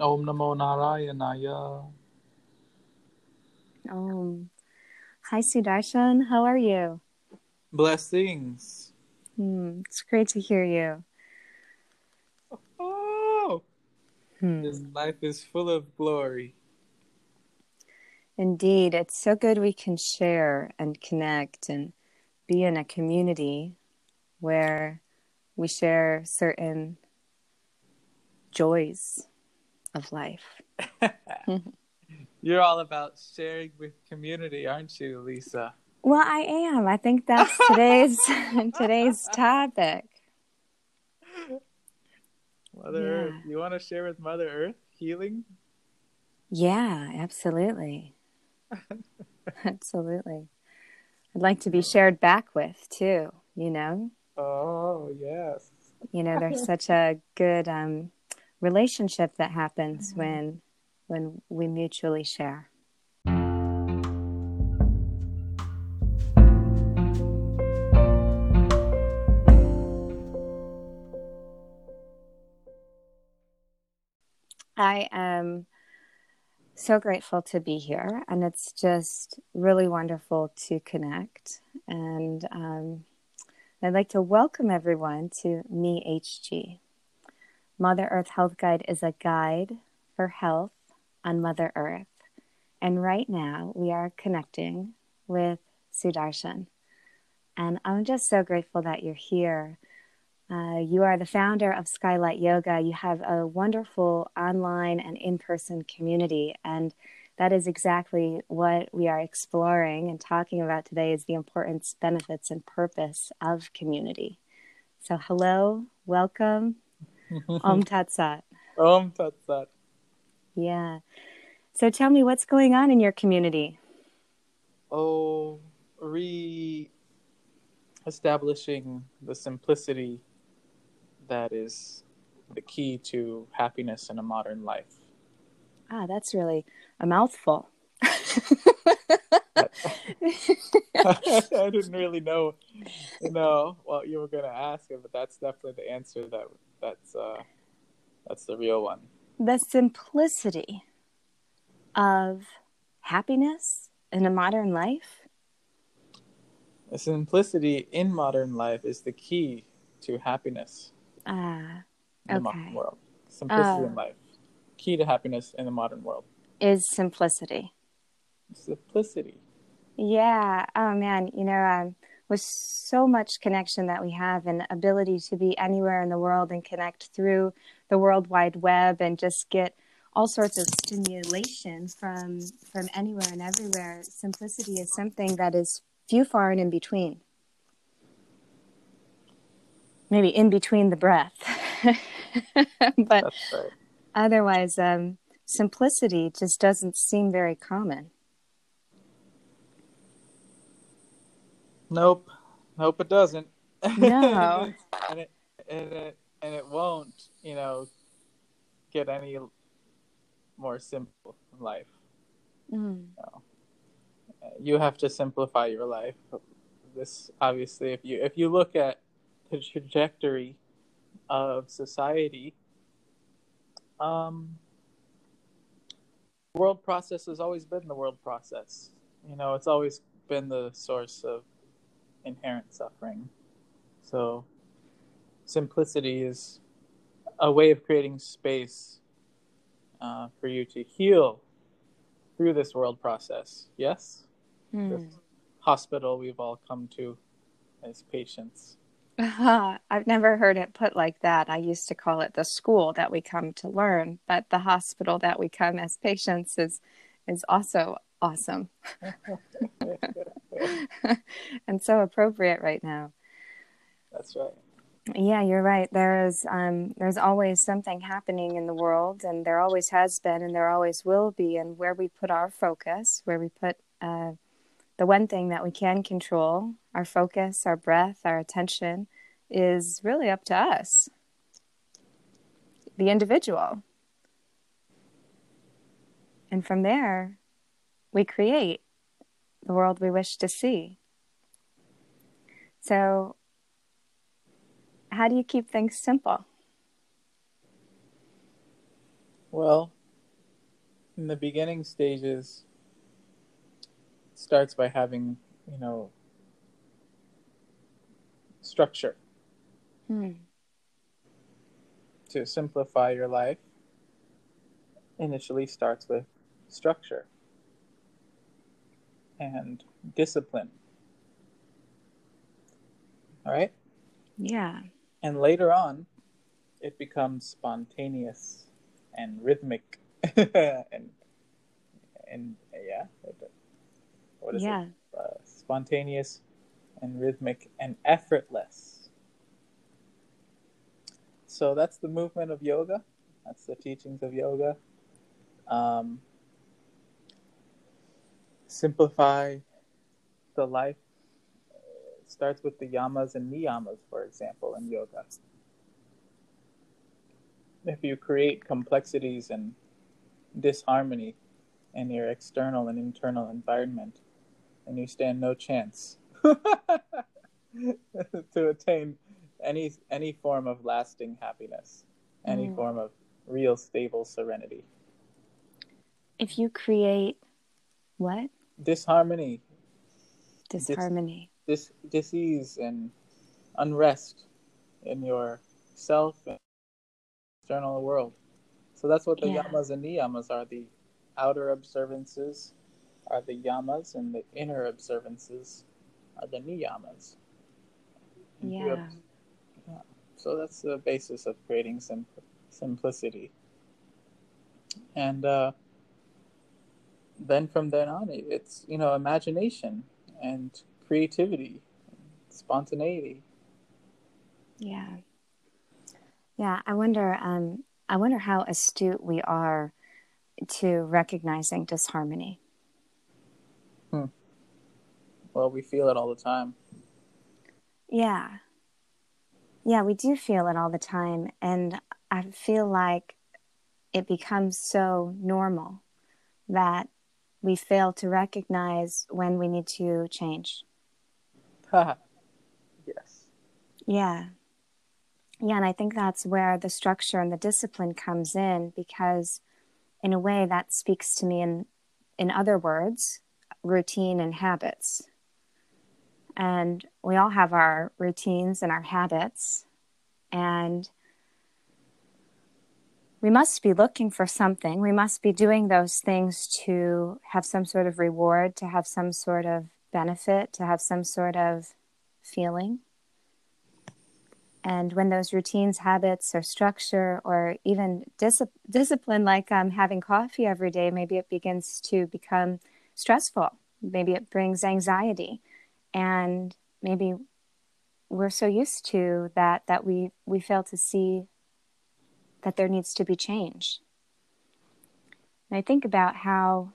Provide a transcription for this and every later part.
Om Namo Narayanaya. Um, hi, Sudarshan. How are you? Blessings. Hmm, it's great to hear you. Oh, Hmm. this life is full of glory. Indeed, it's so good we can share and connect and be in a community where we share certain joys of life. You're all about sharing with community, aren't you, Lisa? Well, I am. I think that's today's today's topic. Mother Yeah. Earth. You want to share with Mother Earth healing? Yeah, absolutely. absolutely. I'd like to be shared back with too, you know. Oh, yes. You know, there's such a good um, relationship that happens Mm-hmm. when when we mutually share. I am so grateful to be here, and it's just really wonderful to connect. And um, I'd like to welcome everyone to Me HG. Mother Earth Health Guide is a guide for health on Mother Earth. And right now, we are connecting with Sudarshan. And I'm just so grateful that you're here. Uh, you are the founder of Skylight Yoga. You have a wonderful online and in person community. And that is exactly what we are exploring and talking about today is the importance, benefits, and purpose of community. So, hello, welcome, Om Tat Sat. Om Tat Sat. Yeah. So, tell me what's going on in your community. Oh, re establishing the simplicity that is the key to happiness in a modern life. Ah, that's really a mouthful. I didn't really know, you know, what you were going to ask it, but that's definitely the answer. That that's uh, that's the real one. the simplicity of happiness in a modern life. The simplicity in modern life is the key to happiness Ah, in the Okay. modern world. Simplicity in Oh. life, key to happiness in the modern world. is simplicity. Simplicity. Yeah. Oh man, you know, um, with so much connection that we have and ability to be anywhere in the world and connect through the World Wide Web and just get all sorts of stimulation from from anywhere and everywhere. Simplicity is something that is few, far, and in between. Maybe in between the breath, but right. otherwise, um, simplicity just doesn't seem very common. Nope. Nope, it doesn't. No. and it and it and it won't, you know, get any more simple in life. Mm. You have to simplify your life. This obviously if you if you look at the trajectory of society, um world process has always been the world process. You know, it's always been the source of inherent suffering. So, simplicity is a way of creating space uh, for you to heal through this world process. Yes? Mm. This hospital we've all come to as patients. Uh, I've never heard it put like that. I used to call it the school that we come to learn, but the hospital that we come as patients is is also awesome and so appropriate right now. That's right. Yeah, you're right. There is um, there's always something happening in the world, and there always has been, and there always will be. And where we put our focus, where we put uh, the one thing that we can control, our focus, our breath, our attention, is really up to us, the individual. And from there, we create the world we wish to see. So, how do you keep things simple? Well, in the beginning stages, it starts by having, you know, structure Hmm. to simplify your life. Initially starts with structure and discipline. All right? Yeah. And later on, it becomes spontaneous and rhythmic and and yeah, what is yeah. it? Uh, spontaneous and rhythmic and effortless. So that's the movement of yoga. That's the teachings of yoga. Um, simplify the life. It starts with the yamas and niyamas, for example, in yoga. If you create complexities and disharmony in your external and internal environment, then you stand no chance to attain any any form of lasting happiness, any Mm. form of real stable serenity. If you create what? Disharmony, Disharmony. dis disease and unrest in your self and external world. So that's what the Yeah. yamas and niyamas are. The outer observances are the yamas, and the inner observances are the niyamas. And Yeah. yeah. So that's the basis of creating sim- simplicity. And uh, then from then on, it's you know imagination and creativity, spontaneity. Yeah. Yeah. I wonder, um, I wonder how astute we are to recognizing disharmony. Hmm. Well, we feel it all the time. Yeah. Yeah, we do feel it all the time. And I feel like it becomes so normal that we fail to recognize when we need to change. Yes. Yeah. Yeah, and I think that's where the structure and the discipline comes in because in a way that speaks to me in in other words, routine and habits. And we all have our routines and our habits and we must be looking for something. We must be doing those things to have some sort of reward, to have some sort of benefit, to have some sort of feeling. And when those routines, habits, or structure, or even dis- discipline, like um, having coffee every day, maybe it begins to become stressful. Maybe it brings anxiety, and maybe we're so used to that that we we fail to see that there needs to be change. And I think about how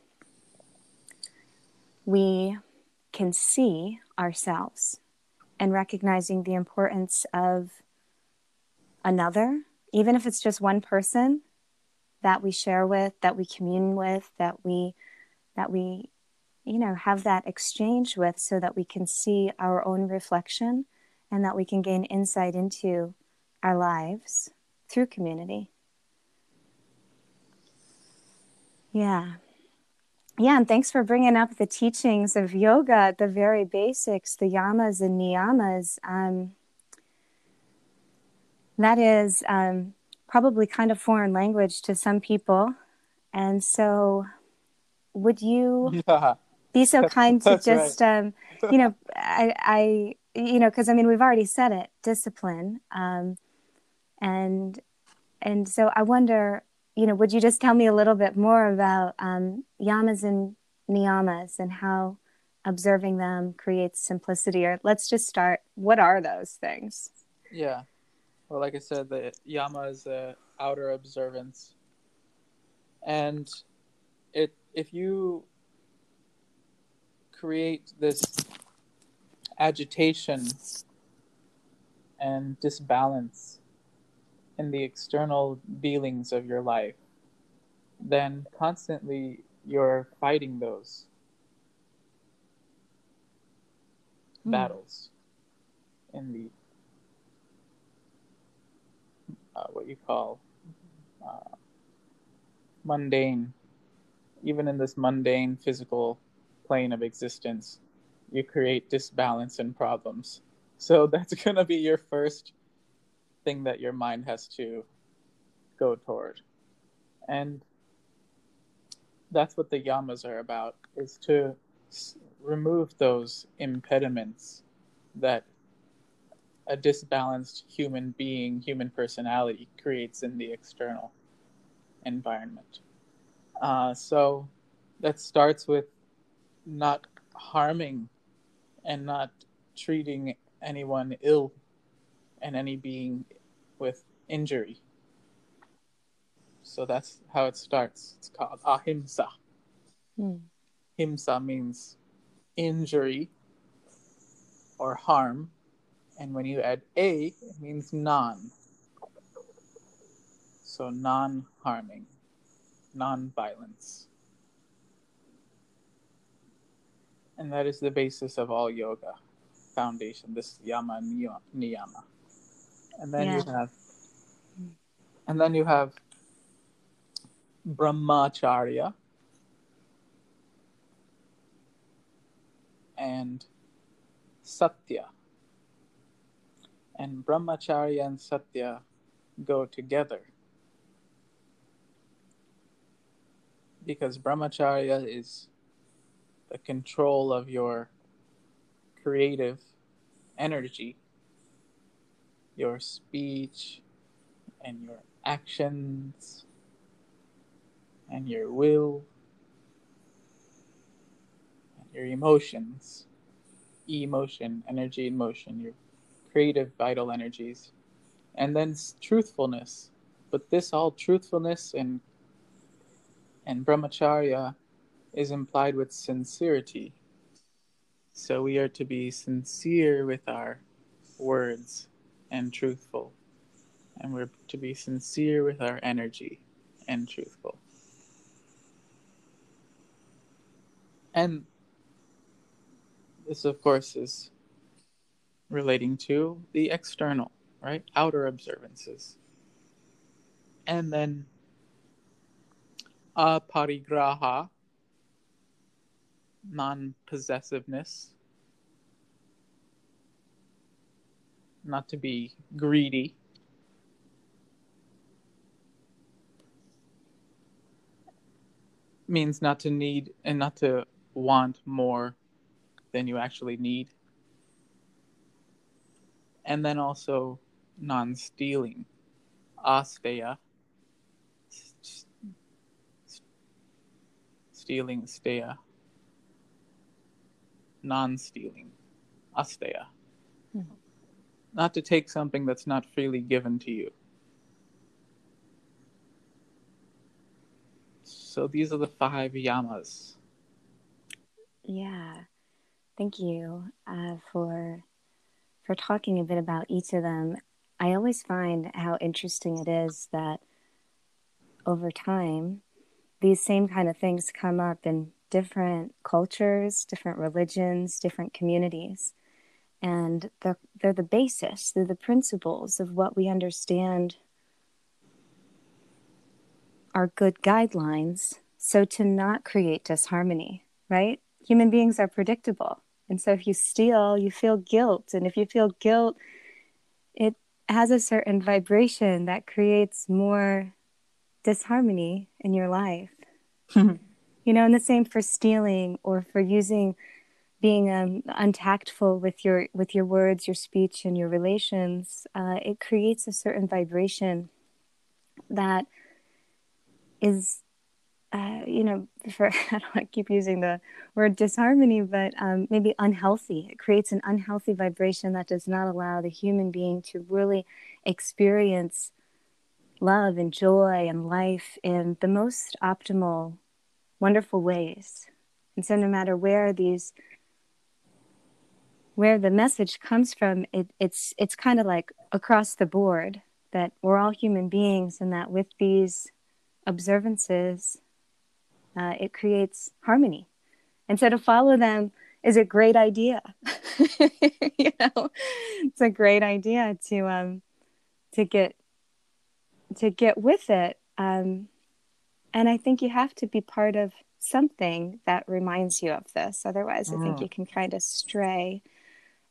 we can see ourselves and recognizing the importance of another, even if it's just one person that we share with, that we commune with, that we that we you know have that exchange with so that we can see our own reflection and that we can gain insight into our lives through community. Yeah. Yeah, and thanks for bringing up the teachings of yoga, the very basics, the yamas and niyamas. Um, that is um, probably kind of foreign language to some people. And so, would you Yeah. be so kind to That's right. just, um, you know, I, I you know, because I mean, we've already said it, discipline. Um, and, and so I wonder, you know, would you just tell me a little bit more about um, yamas and niyamas and how observing them creates simplicity? Or let's just start. What are those things? Yeah. Well, like I said, the yama is the outer observance, and it if you create this agitation and disbalance in the external dealings of your life, then constantly you're fighting those Hmm. battles in the uh, what you call uh, mundane, even in this mundane physical plane of existence, you create disbalance and problems. So that's going to be your first thing that your mind has to go toward. And that's what the yamas are about is to remove those impediments that a disbalanced human being, human personality creates in the external environment. Uh, so that starts with not harming and not treating anyone ill and any being with injury. So that's how it starts. It's called ahimsa. Hmm. Himsa means injury or harm, and when you add a, it means non. So non harming, non violence. And that is the basis of all yoga foundation, this yama niya- niyama. And then you have and then you have brahmacharya and satya. And brahmacharya and satya go together. Because brahmacharya is the control of your creative energy, your speech, and your actions, and your will, and your emotions. Emotion, energy in motion, your creative vital energies. And then truthfulness. But this all truthfulness and and brahmacharya is implied with sincerity. So we are to be sincere with our words and truthful. And we're to be sincere with our energy and truthful. And this, of course, is relating to the external, right? Outer observances. And then aparigraha, non possessiveness, not to be greedy. Means not to need and not to want more than you actually need. And then also non stealing, asteya, stealing, steya, non stealing, asteya. Hmm. Not to take something that's not freely given to you. So these are the five yamas. Yeah. Thank you uh, for for talking a bit about each of them. I always find how interesting it is that over time, these same kind of things come up in different cultures, different religions, different communities. And they're, they're the basis, they're the principles of what we understand are good guidelines. So to not create disharmony, right? Human beings are predictable. And so if you steal, you feel guilt. And if you feel guilt, it has a certain vibration that creates more disharmony in your life. You know, and the same for stealing or for using being um, untactful with your with your words, your speech, and your relations. Uh, it creates a certain vibration that is, uh, you know, for I don't want to keep using the word disharmony, but um, maybe unhealthy. It creates an unhealthy vibration that does not allow the human being to really experience love and joy and life in the most optimal, wonderful ways. And so, no matter where these where the message comes from, it, it's it's kind of like across the board that we're all human beings, and that with these observances, uh, it creates harmony. And so to follow them is a great idea. you know, it's a great idea to um, to get to get with it. Um, and I think you have to be part of something that reminds you of this. Otherwise, mm. I think mm. you can kind of stray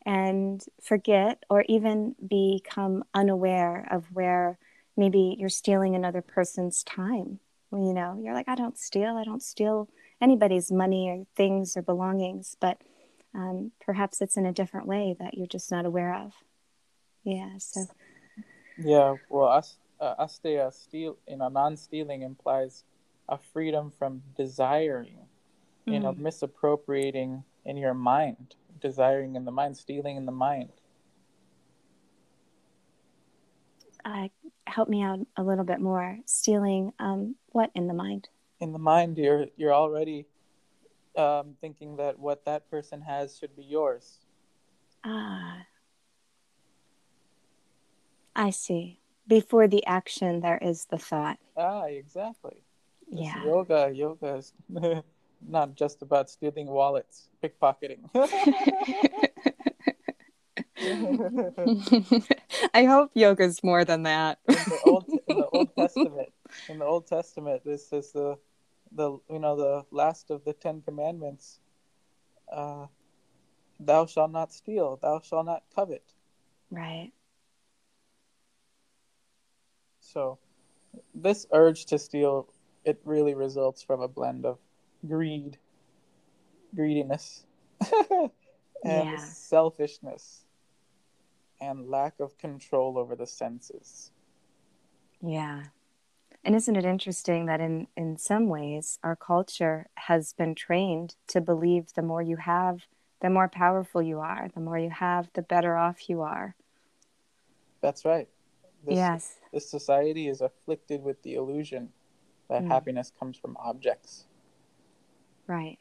and forget or even become unaware of where maybe you're stealing another person's time. You know, you're like, I don't steal, I don't steal anybody's money or things or belongings, but um, perhaps it's in a different way that you're just not aware of. Yeah. So. Yeah. Well, us, uh, asteya steal, you know, non-stealing implies a freedom from desiring, you mm. know, misappropriating in your mind, desiring in the mind, stealing in the mind. Uh, help me out a little bit more. Stealing um, what in the mind? In the mind, you're you're already um, thinking that what that person has should be yours. Ah, I see. Before the action, there is the thought. Ah, exactly. Yeah. yoga, yoga is not just about stealing wallets, pickpocketing. I hope yoga's more than that. in, the Old, in the Old Testament, in the Old Testament, this is the the you know the last of the Ten Commandments. Uh, thou shalt not steal. Thou shalt not covet. Right. So, this urge to steal, it really results from a blend of greed, greediness, and yeah. selfishness, and lack of control over the senses. Yeah. And isn't it interesting that in, in some ways our culture has been trained to believe the more you have, the more powerful you are, the more you have, the better off you are. That's right. This, yes. This society is afflicted with the illusion that mm. happiness comes from objects. Right.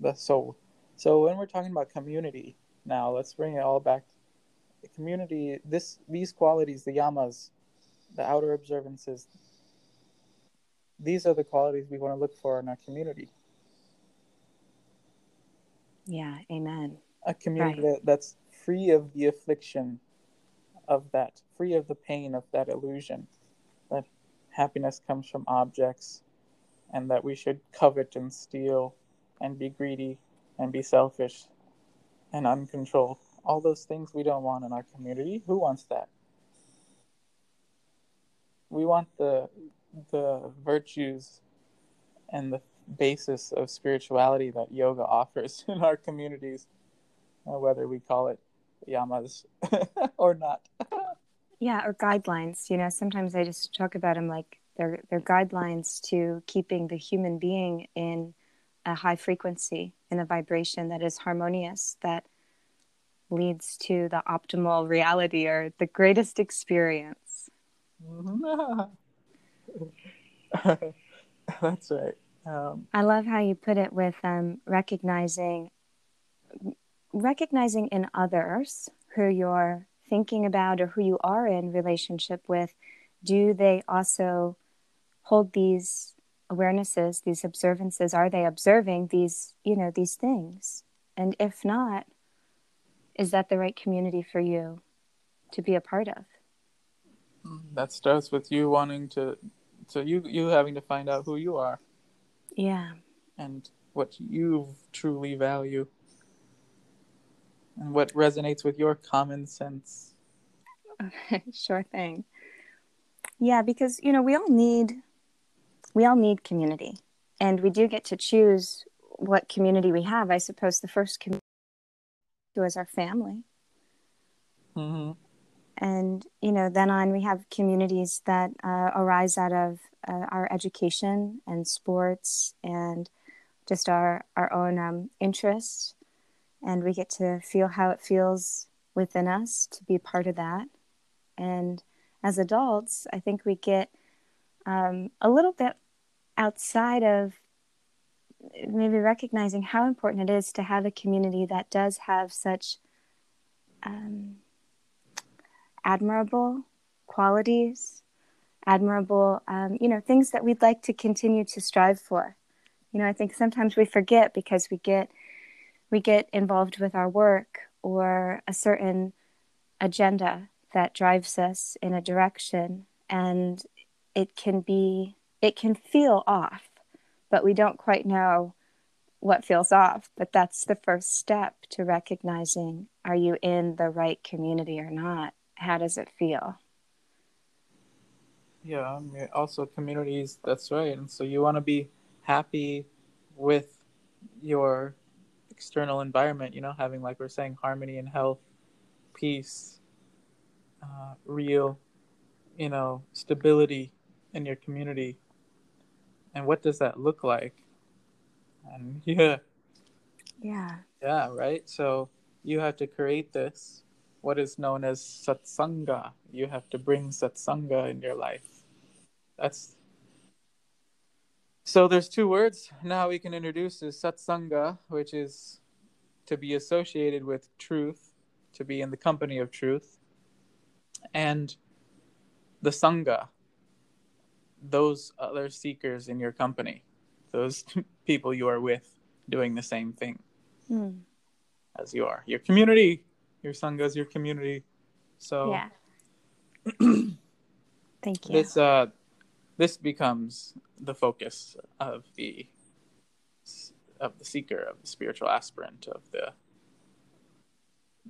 The soul. So when we're talking about community now, let's bring it all back. The community, this these qualities, the yamas, the outer observances, these are the qualities we want to look for in our community. Yeah, amen. A community right. that, that's free of the affliction of that, free of the pain of that illusion that happiness comes from objects and that we should covet and steal and be greedy and be selfish and uncontrolled. All those things we don't want in our community. Who wants that? We want the the virtues and the basis of spirituality that yoga offers in our communities, uh, whether we call it yamas or not. yeah, or guidelines. You know, sometimes I just talk about them like they're they're guidelines to keeping the human being in a high frequency, in a vibration that is harmonious, that leads to the optimal reality or the greatest experience. That's right. Um, I love how you put it with um, recognizing recognizing in others who you're thinking about or who you are in relationship with. Do they also hold these awarenesses, these observances? Are they observing these, you know, these things? And if not, is that the right community for you to be a part of? That starts with you wanting to so you you having to find out who you are. Yeah. And what you truly value. And what resonates with your common sense. sure thing. Yeah, because you know, we all need we all need community. And we do get to choose what community we have. I suppose the first community was our family. Mm-hmm and you know then on we have communities that uh, arise out of uh, our education and sports and just our our own um, interests and we get to feel how it feels within us to be part of that and as adults i think we get um, a little bit outside of maybe recognizing how important it is to have a community that does have such um, admirable qualities, admirable, um, you know, things that we'd like to continue to strive for. You know, I think sometimes we forget because we get we get involved with our work or a certain agenda that drives us in a direction, and it can be it can feel off, but we don't quite know what feels off. But that's the first step to recognizing are you in the right community or not? How does it feel? Yeah, also communities, that's right. And so you want to be happy with your external environment, you know, having, like we're saying, harmony and health, peace, uh, real, you know, stability in your community. And what does that look like? And yeah. Yeah. Yeah, right? So you have to create this, what is known as satsanga. You have to bring satsanga in your life. That's so there's two words now we can introduce is satsanga, which is to be associated with truth, to be in the company of truth, and the sangha, those other seekers in your company, those people you are with doing the same thing mm. as you are. Your community, your sangha is your community. So yeah. Thank you. This uh this becomes the focus of the of the seeker of the spiritual aspirant of the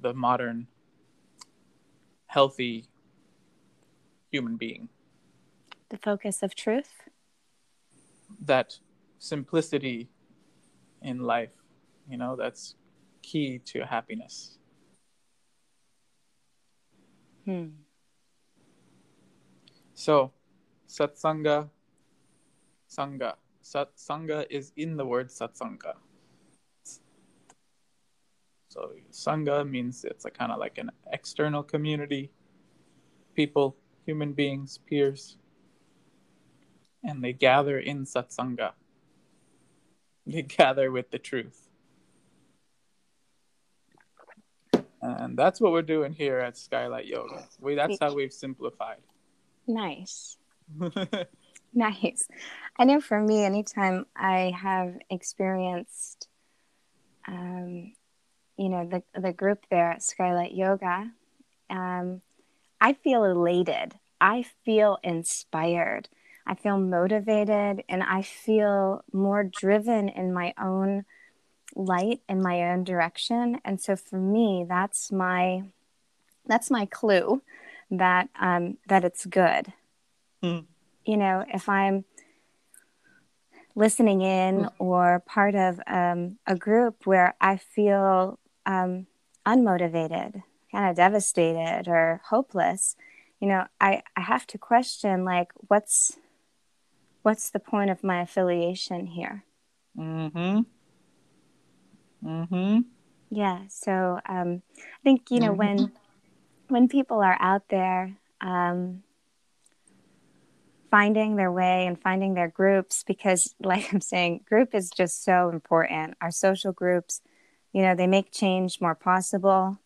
the modern healthy human being the focus of truth that simplicity in life you know that's key to happiness hmm so satsanga, sangha. Satsanga is in the word satsanga. So sangha means it's a kind of like an external community, people, human beings, peers, and they gather in satsanga. They gather with the truth. And that's what we're doing here at Skylight Yoga. We that's how we've simplified. Nice. nice. I know for me, anytime I have experienced, um, you know, the the group there at Skylight Yoga, um, I feel elated. I feel inspired. I feel motivated, and I feel more driven in my own light in my own direction. And so, for me, that's my that's my clue that um, that it's good Mm. You know, if I'm listening in mm. or part of um, a group where I feel um, unmotivated, kind of devastated or hopeless, you know, I, I have to question like, what's what's the point of my affiliation here? Mm-hmm. Mm-hmm. Yeah. So um, I think you know mm-hmm. when when people are out there um, finding their way and finding their groups because like i'm saying group is just so important our social groups you know they make change more possible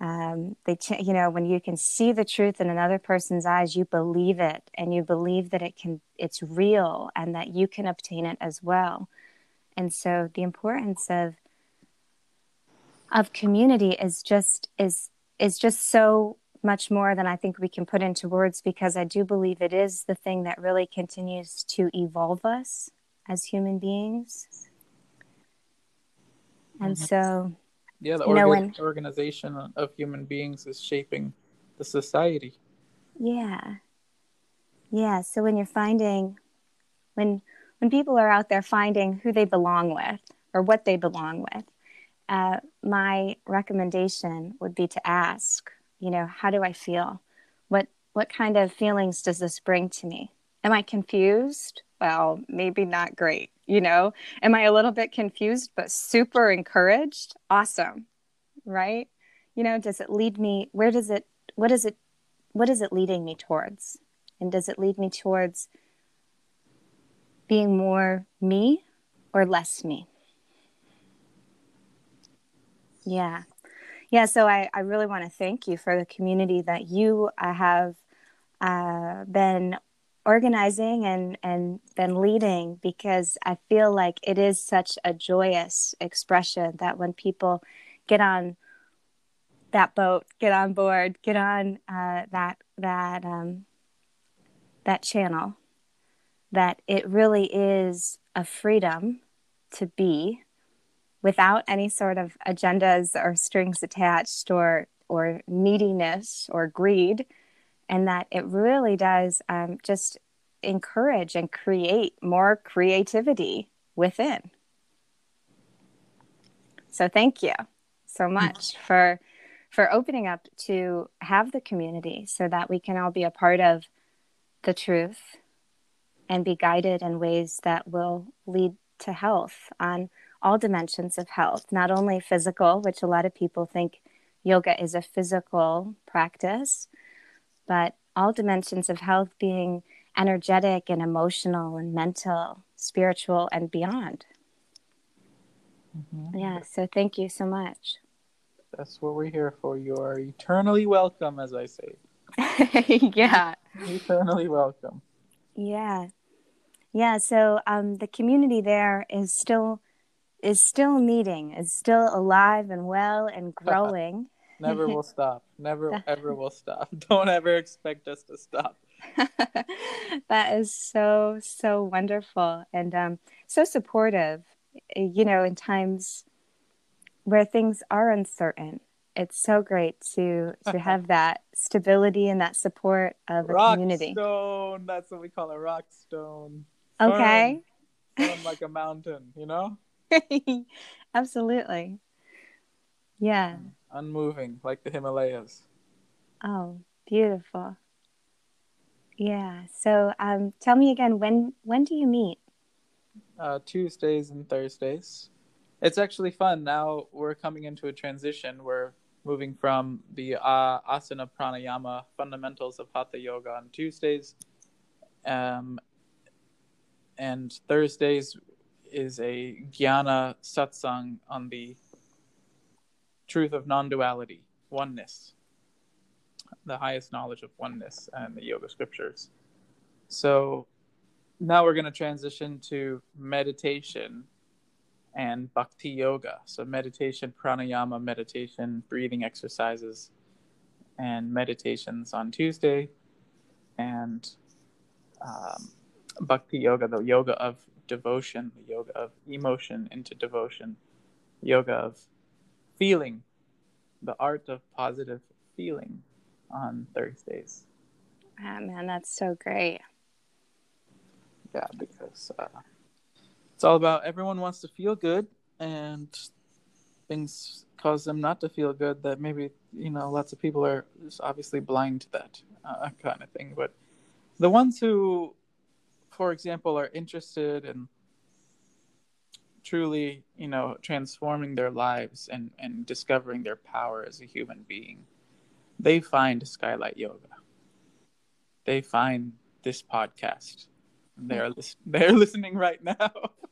um, they ch- you know when you can see the truth in another person's eyes you believe it and you believe that it can it's real and that you can obtain it as well and so the importance of of community is just is is just so much more than I think we can put into words because I do believe it is the thing that really continues to evolve us as human beings. And so, yeah, the orga- organization of human beings is shaping the society. Yeah. Yeah. So when you're finding, when, when people are out there finding who they belong with or what they belong with, uh, my recommendation would be to ask you know how do i feel what what kind of feelings does this bring to me am i confused? Well maybe not great you know? Am i a little bit confused but super encouraged? Awesome right? You know does it lead me where does it what is it what is it leading me towards? And does it lead me towards being more me or less me? Yeah. Yeah, so I, I really want to thank you for the community that you uh, have uh, been organizing and, and been leading because I feel like it is such a joyous expression that when people get on that boat, get on board, get on uh, that that um, that channel, that it really is a freedom to be without any sort of agendas or strings attached or or neediness or greed and that it really does um, just encourage and create more creativity within. So thank you so much for for opening up to have the community so that we can all be a part of the truth and be guided in ways that will lead to health on all dimensions of health, not only physical, which a lot of people think yoga is a physical practice, but all dimensions of health being energetic and emotional and mental, spiritual, and beyond. Mm-hmm. Yeah, so thank you so much. That's what we're here for. You are eternally welcome, as I say. yeah. Eternally welcome. Yeah. Yeah, so um, the community there is still is still meeting, is still alive and well and growing. Never will stop. Never ever will stop. Don't ever expect us to stop. that is so so wonderful and um, so supportive. You know, in times where things are uncertain, it's so great to to have that stability and that support of a rock community. Stone. That's what we call a rock stone. Okay. Firm, like a mountain, you know? Absolutely. Yeah. Unmoving, like the Himalayas. Oh, beautiful. Yeah. So, um, tell me again when when do you meet? Uh, Tuesdays and Thursdays. It's actually fun. Now we're coming into a transition. We're moving from the uh, asana pranayama fundamentals of hatha yoga on Tuesdays, um, and Thursdays is a Jnana satsang on the truth of non duality, oneness, the highest knowledge of oneness and the yoga scriptures. So now we're going to transition to meditation and bhakti yoga. So, meditation, pranayama, meditation, breathing exercises, and meditations on Tuesday, and um, bhakti yoga, the yoga of devotion, the yoga of emotion into devotion, yoga of feeling, the art of positive feeling on Thursdays. Ah, man, that's so great. Yeah, because uh, it's all about everyone wants to feel good, and things cause them not to feel good. That maybe you know lots of people are just obviously blind to that uh, kind of thing. But the ones who for example, are interested in truly, you know, transforming their lives and, and discovering their power as a human being, they find Skylight Yoga. They find this podcast. They're they're listening right now.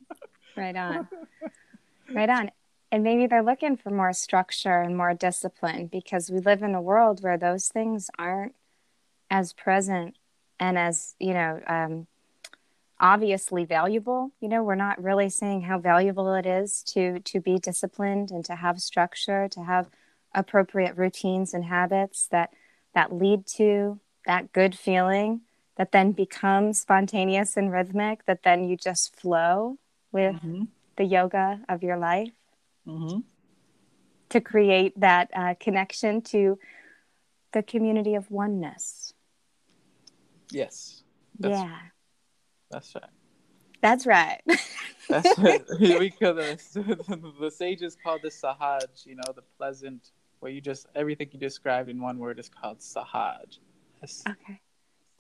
right on. Right on. And maybe they're looking for more structure and more discipline because we live in a world where those things aren't as present and as, you know, um, obviously valuable you know we're not really saying how valuable it is to to be disciplined and to have structure to have appropriate routines and habits that that lead to that good feeling that then becomes spontaneous and rhythmic that then you just flow with mm-hmm. the yoga of your life mm-hmm. to create that uh, connection to the community of oneness yes yeah that's right. That's right. That's right. we could the, the sages called this sahaj, you know, the pleasant where you just everything you described in one word is called sahaj. That's okay.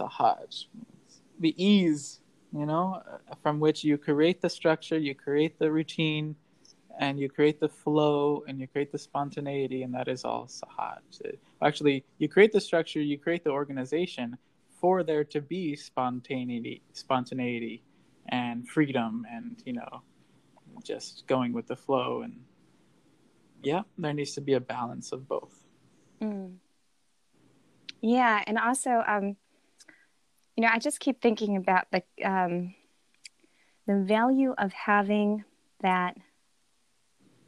Sahaj. The ease, you know, uh, from which you create the structure, you create the routine, and you create the flow and you create the spontaneity, and that is all sahaj. Actually, you create the structure, you create the organization, for there to be spontaneity, spontaneity, and freedom, and you know, just going with the flow. And yeah, there needs to be a balance of both. Mm. Yeah, and also, um, you know, I just keep thinking about the um, the value of having that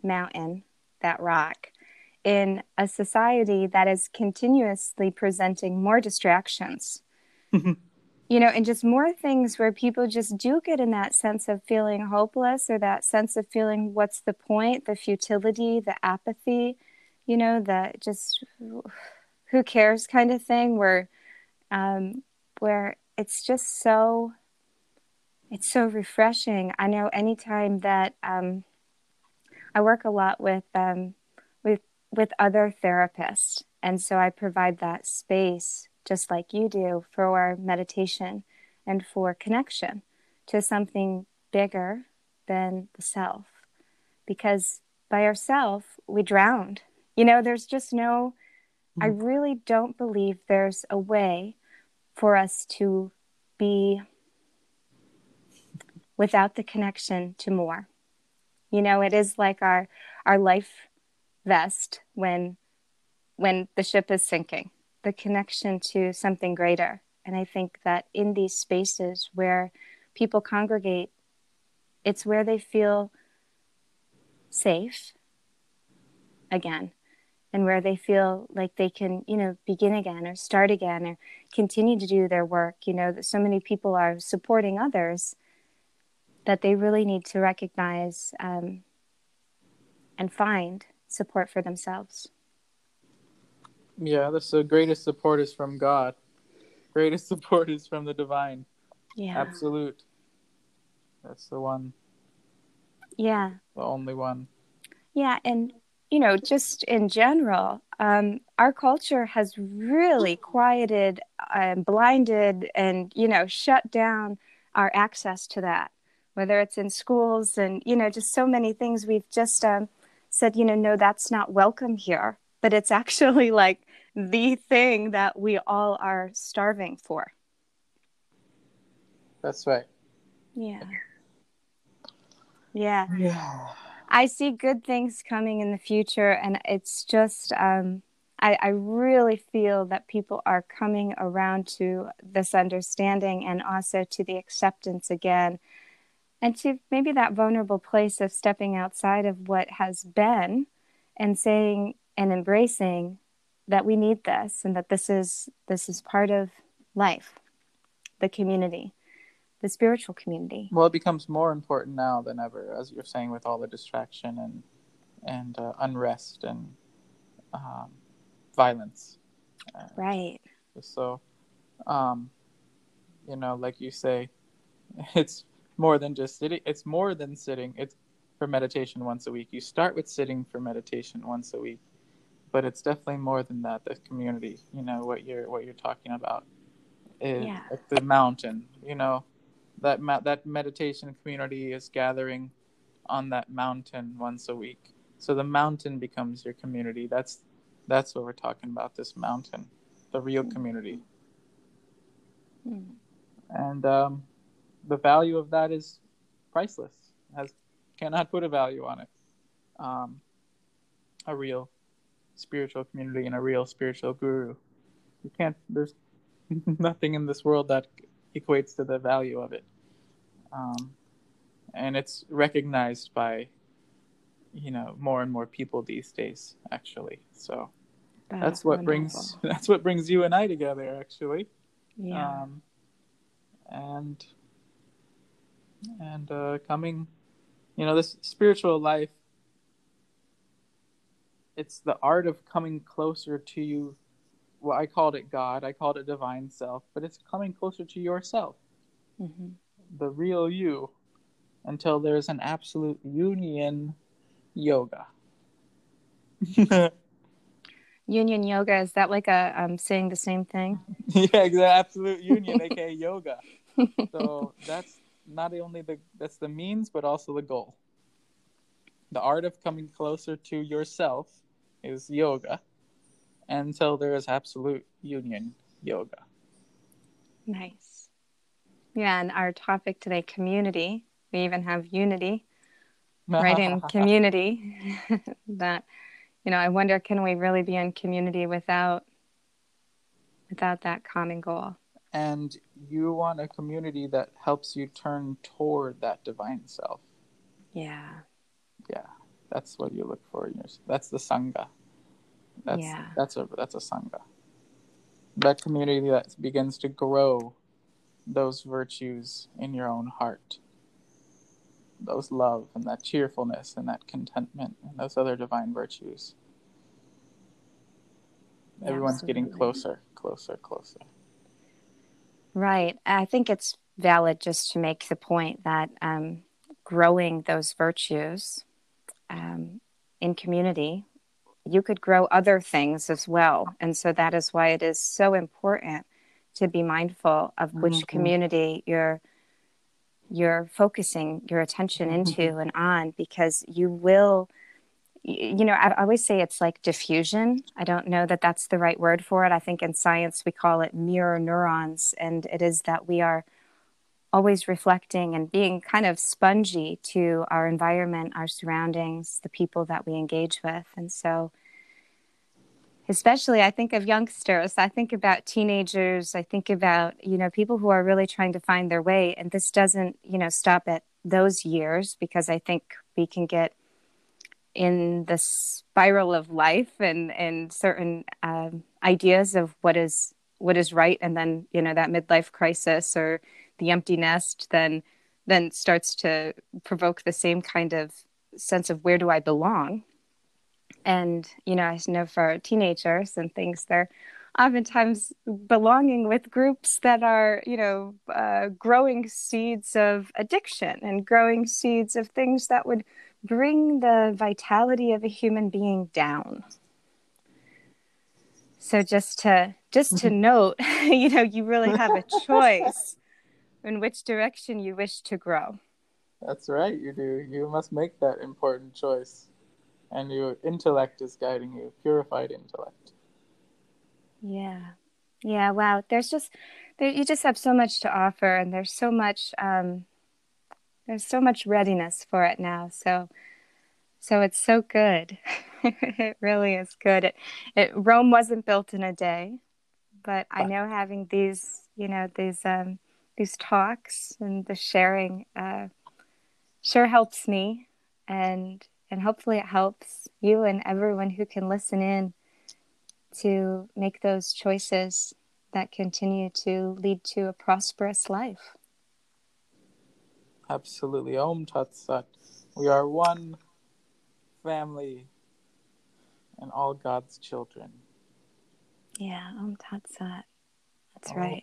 mountain, that rock, in a society that is continuously presenting more distractions you know, and just more things where people just do get in that sense of feeling hopeless or that sense of feeling what's the point, the futility, the apathy, you know, the just who cares kind of thing where um, where it's just so it's so refreshing. I know anytime that um, I work a lot with um, with with other therapists, and so I provide that space just like you do for meditation and for connection to something bigger than the self. Because by ourself, we drowned. You know, there's just no, mm-hmm. I really don't believe there's a way for us to be without the connection to more. You know, it is like our our life vest when when the ship is sinking the connection to something greater. And I think that in these spaces where people congregate, it's where they feel safe again and where they feel like they can, you know, begin again or start again or continue to do their work. You know, that so many people are supporting others that they really need to recognize um, and find support for themselves. Yeah, that's the greatest support is from God. Greatest support is from the divine. Yeah. Absolute. That's the one. Yeah. The only one. Yeah, and you know, just in general, um, our culture has really quieted and blinded and you know shut down our access to that. Whether it's in schools and you know just so many things, we've just um, said you know no, that's not welcome here. But it's actually like the thing that we all are starving for. That's right. Yeah. Yeah. Yeah. I see good things coming in the future, and it's just, um, I, I really feel that people are coming around to this understanding and also to the acceptance again, and to maybe that vulnerable place of stepping outside of what has been and saying and embracing that we need this and that this is this is part of life the community the spiritual community. Well it becomes more important now than ever as you're saying with all the distraction and and uh, unrest and um, violence. Right. So um you know like you say it's more than just sitting it's more than sitting it's for meditation once a week. You start with sitting for meditation once a week but it's definitely more than that. The community, you know, what you're what you're talking about, is yeah. like the mountain. You know, that ma- that meditation community is gathering on that mountain once a week. So the mountain becomes your community. That's that's what we're talking about. This mountain, the real mm. community, mm. and um, the value of that is priceless. Has cannot put a value on it. Um, a real spiritual community and a real spiritual guru. You can't. There's nothing in this world that equates to the value of it, um, and it's recognized by you know more and more people these days. Actually, so that's, that's what wonderful. brings that's what brings you and I together. Actually, yeah. Um, and and uh, coming, you know, this spiritual life it's the art of coming closer to you. Well, I called it God. I called it divine self, but it's coming closer to yourself, mm-hmm. the real you, until there's an absolute union yoga. union yoga is that like a um, saying the same thing? yeah, exactly. Absolute union, aka yoga. So that's not only the that's the means, but also the goal. The art of coming closer to yourself is yoga until there is absolute union yoga. Nice. Yeah, and our topic today, community. We even have unity right in community. that, you know, I wonder, can we really be in community without without that common goal? And you want a community that helps you turn toward that divine self. Yeah. Yeah, that's what you look for. in your That's the sangha. That's yeah. that's a that's a sangha. That community that begins to grow those virtues in your own heart those love and that cheerfulness and that contentment and those other divine virtues everyone's Absolutely. getting closer closer closer right i think it's valid just to make the point that um, growing those virtues um, in community you could grow other things as well and so that is why it is so important to be mindful of which mm-hmm. community you're you're focusing your attention mm-hmm. into mm-hmm. and on because you will you know i always say it's like diffusion i don't know that that's the right word for it i think in science we call it mirror neurons and it is that we are always reflecting and being kind of spongy to our environment our surroundings the people that we engage with. And so especially i think of youngsters. I think about teenagers. I think about you know people who are really trying to find their way. And this doesn't you know stop at those years because i think we can get in the spiral of life and and certain um, ideas of what is what is right. And then you know that midlife crisis or the empty nest then then starts to provoke the same kind of sense of where do i belong? And you know i know for teenagers and things they're oftentimes belonging with groups that are you know uh, growing seeds of addiction and growing seeds of things that would bring the vitality of a human being down. So just to just to mm-hmm. note you know you really have a choice in which direction you wish to grow that's right you do you must make that important choice and your intellect is guiding you, purified intellect. Yeah. Yeah, wow. There's just there, you just have so much to offer and there's so much um there's so much readiness for it now. So so it's so good. it really is good. It, it Rome wasn't built in a day, but I know having these, you know, these um these talks and the sharing uh sure helps me and and hopefully it helps you and everyone who can listen in to make those choices that continue to lead to a prosperous life. Absolutely. Om Tat Sat. We are one family and all God's children. Yeah, Om Tat Sat. That's right.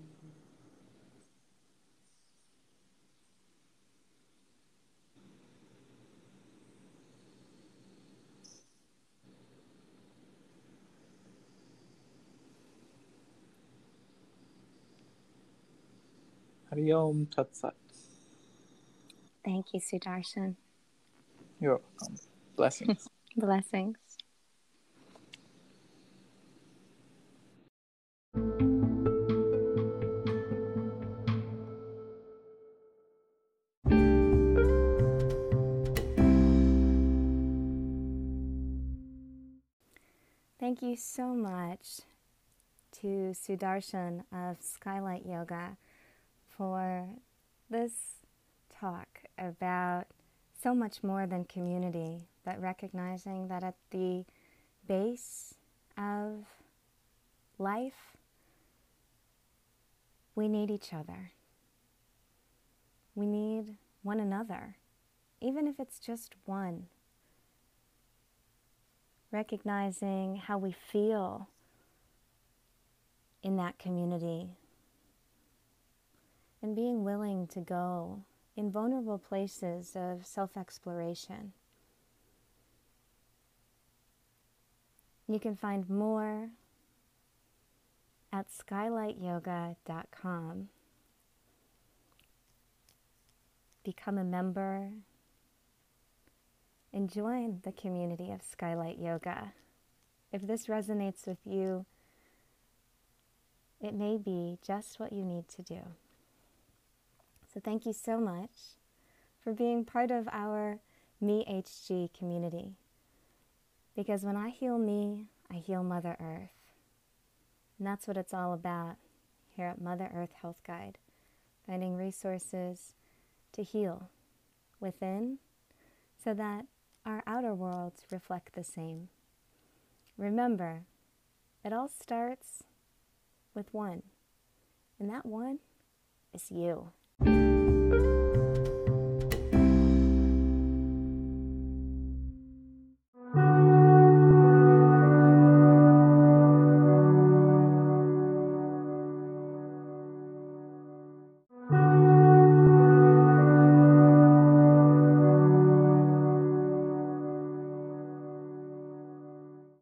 Hari Om Tat Sat. Thank you, Sudarshan. You're welcome. Blessings. Blessings. Thank you so much to Sudarshan of Skylight Yoga for this talk about so much more than community, but recognizing that at the base of life, we need each other. We need one another, even if it's just one. Recognizing how we feel in that community and being willing to go in vulnerable places of self exploration. You can find more at skylightyoga.com. Become a member and join the community of Skylight Yoga. If this resonates with you, it may be just what you need to do. So, thank you so much for being part of our Me HG community. Because when I heal me, I heal Mother Earth. And that's what it's all about here at Mother Earth Health Guide finding resources to heal within so that our outer worlds reflect the same. Remember, it all starts with one, and that one is you thank you